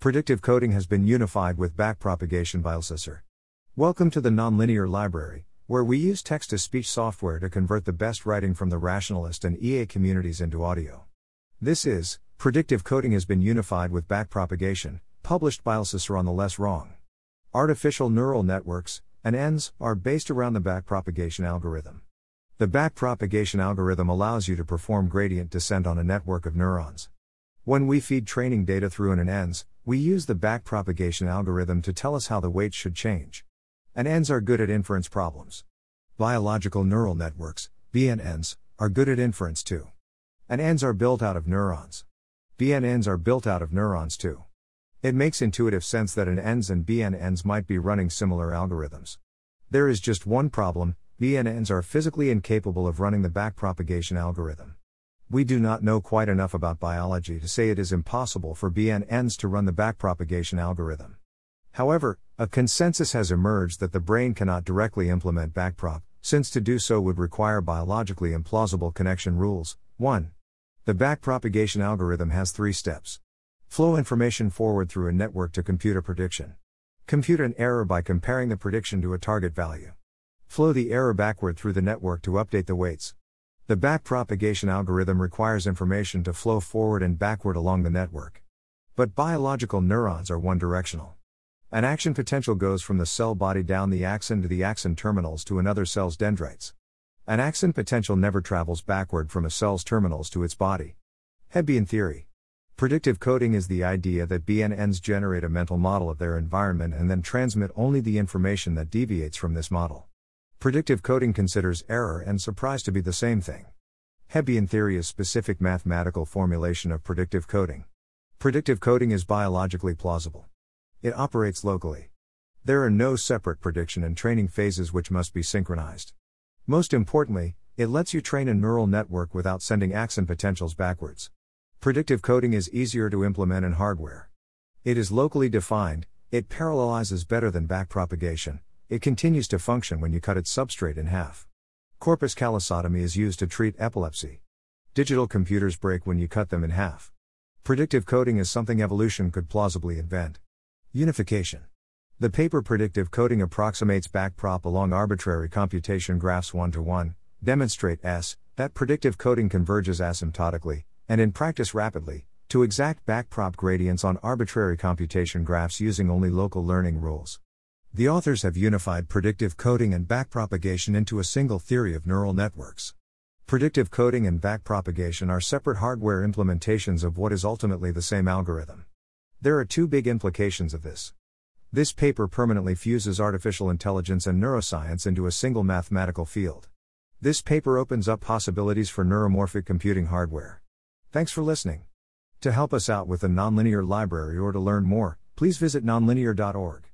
Predictive coding has been unified with backpropagation by bialysis. Welcome to the Nonlinear Library, where we use text to speech software to convert the best writing from the rationalist and EA communities into audio. This is Predictive Coding has been unified with backpropagation, published by lsusr on the Less Wrong. Artificial neural networks, and ANNs, are based around the backpropagation algorithm. The backpropagation algorithm allows you to perform gradient descent on a network of neurons. When we feed training data through an ANNs, we use the backpropagation algorithm to tell us how the weights should change. ANNs are good at inference problems. Biological neural networks, BNNs, are good at inference too. ANNs are built out of neurons. BNNs are built out of neurons too. It makes intuitive sense that an ANNs and BNNs might be running similar algorithms. There is just one problem BNNs are physically incapable of running the backpropagation algorithm. We do not know quite enough about biology to say it is impossible for BNNs to run the backpropagation algorithm. However, a consensus has emerged that the brain cannot directly implement backprop, since to do so would require biologically implausible connection rules. 1. The backpropagation algorithm has three steps flow information forward through a network to compute a prediction, compute an error by comparing the prediction to a target value, flow the error backward through the network to update the weights. The backpropagation algorithm requires information to flow forward and backward along the network. But biological neurons are one directional. An action potential goes from the cell body down the axon to the axon terminals to another cell's dendrites. An action potential never travels backward from a cell's terminals to its body. Hebbian theory. Predictive coding is the idea that BNNs generate a mental model of their environment and then transmit only the information that deviates from this model. Predictive coding considers error and surprise to be the same thing. Hebbian theory is specific mathematical formulation of predictive coding. Predictive coding is biologically plausible. It operates locally. There are no separate prediction and training phases which must be synchronized. Most importantly, it lets you train a neural network without sending action potentials backwards. Predictive coding is easier to implement in hardware. It is locally defined, it parallelizes better than backpropagation, it continues to function when you cut its substrate in half. Corpus callosotomy is used to treat epilepsy. Digital computers break when you cut them in half. Predictive coding is something evolution could plausibly invent. Unification. The paper Predictive Coding approximates backprop along arbitrary computation graphs one to one, demonstrate S, that predictive coding converges asymptotically, and in practice rapidly, to exact backprop gradients on arbitrary computation graphs using only local learning rules. The authors have unified predictive coding and backpropagation into a single theory of neural networks. Predictive coding and backpropagation are separate hardware implementations of what is ultimately the same algorithm. There are two big implications of this. This paper permanently fuses artificial intelligence and neuroscience into a single mathematical field. This paper opens up possibilities for neuromorphic computing hardware. Thanks for listening. To help us out with the Nonlinear Library or to learn more, please visit nonlinear.org.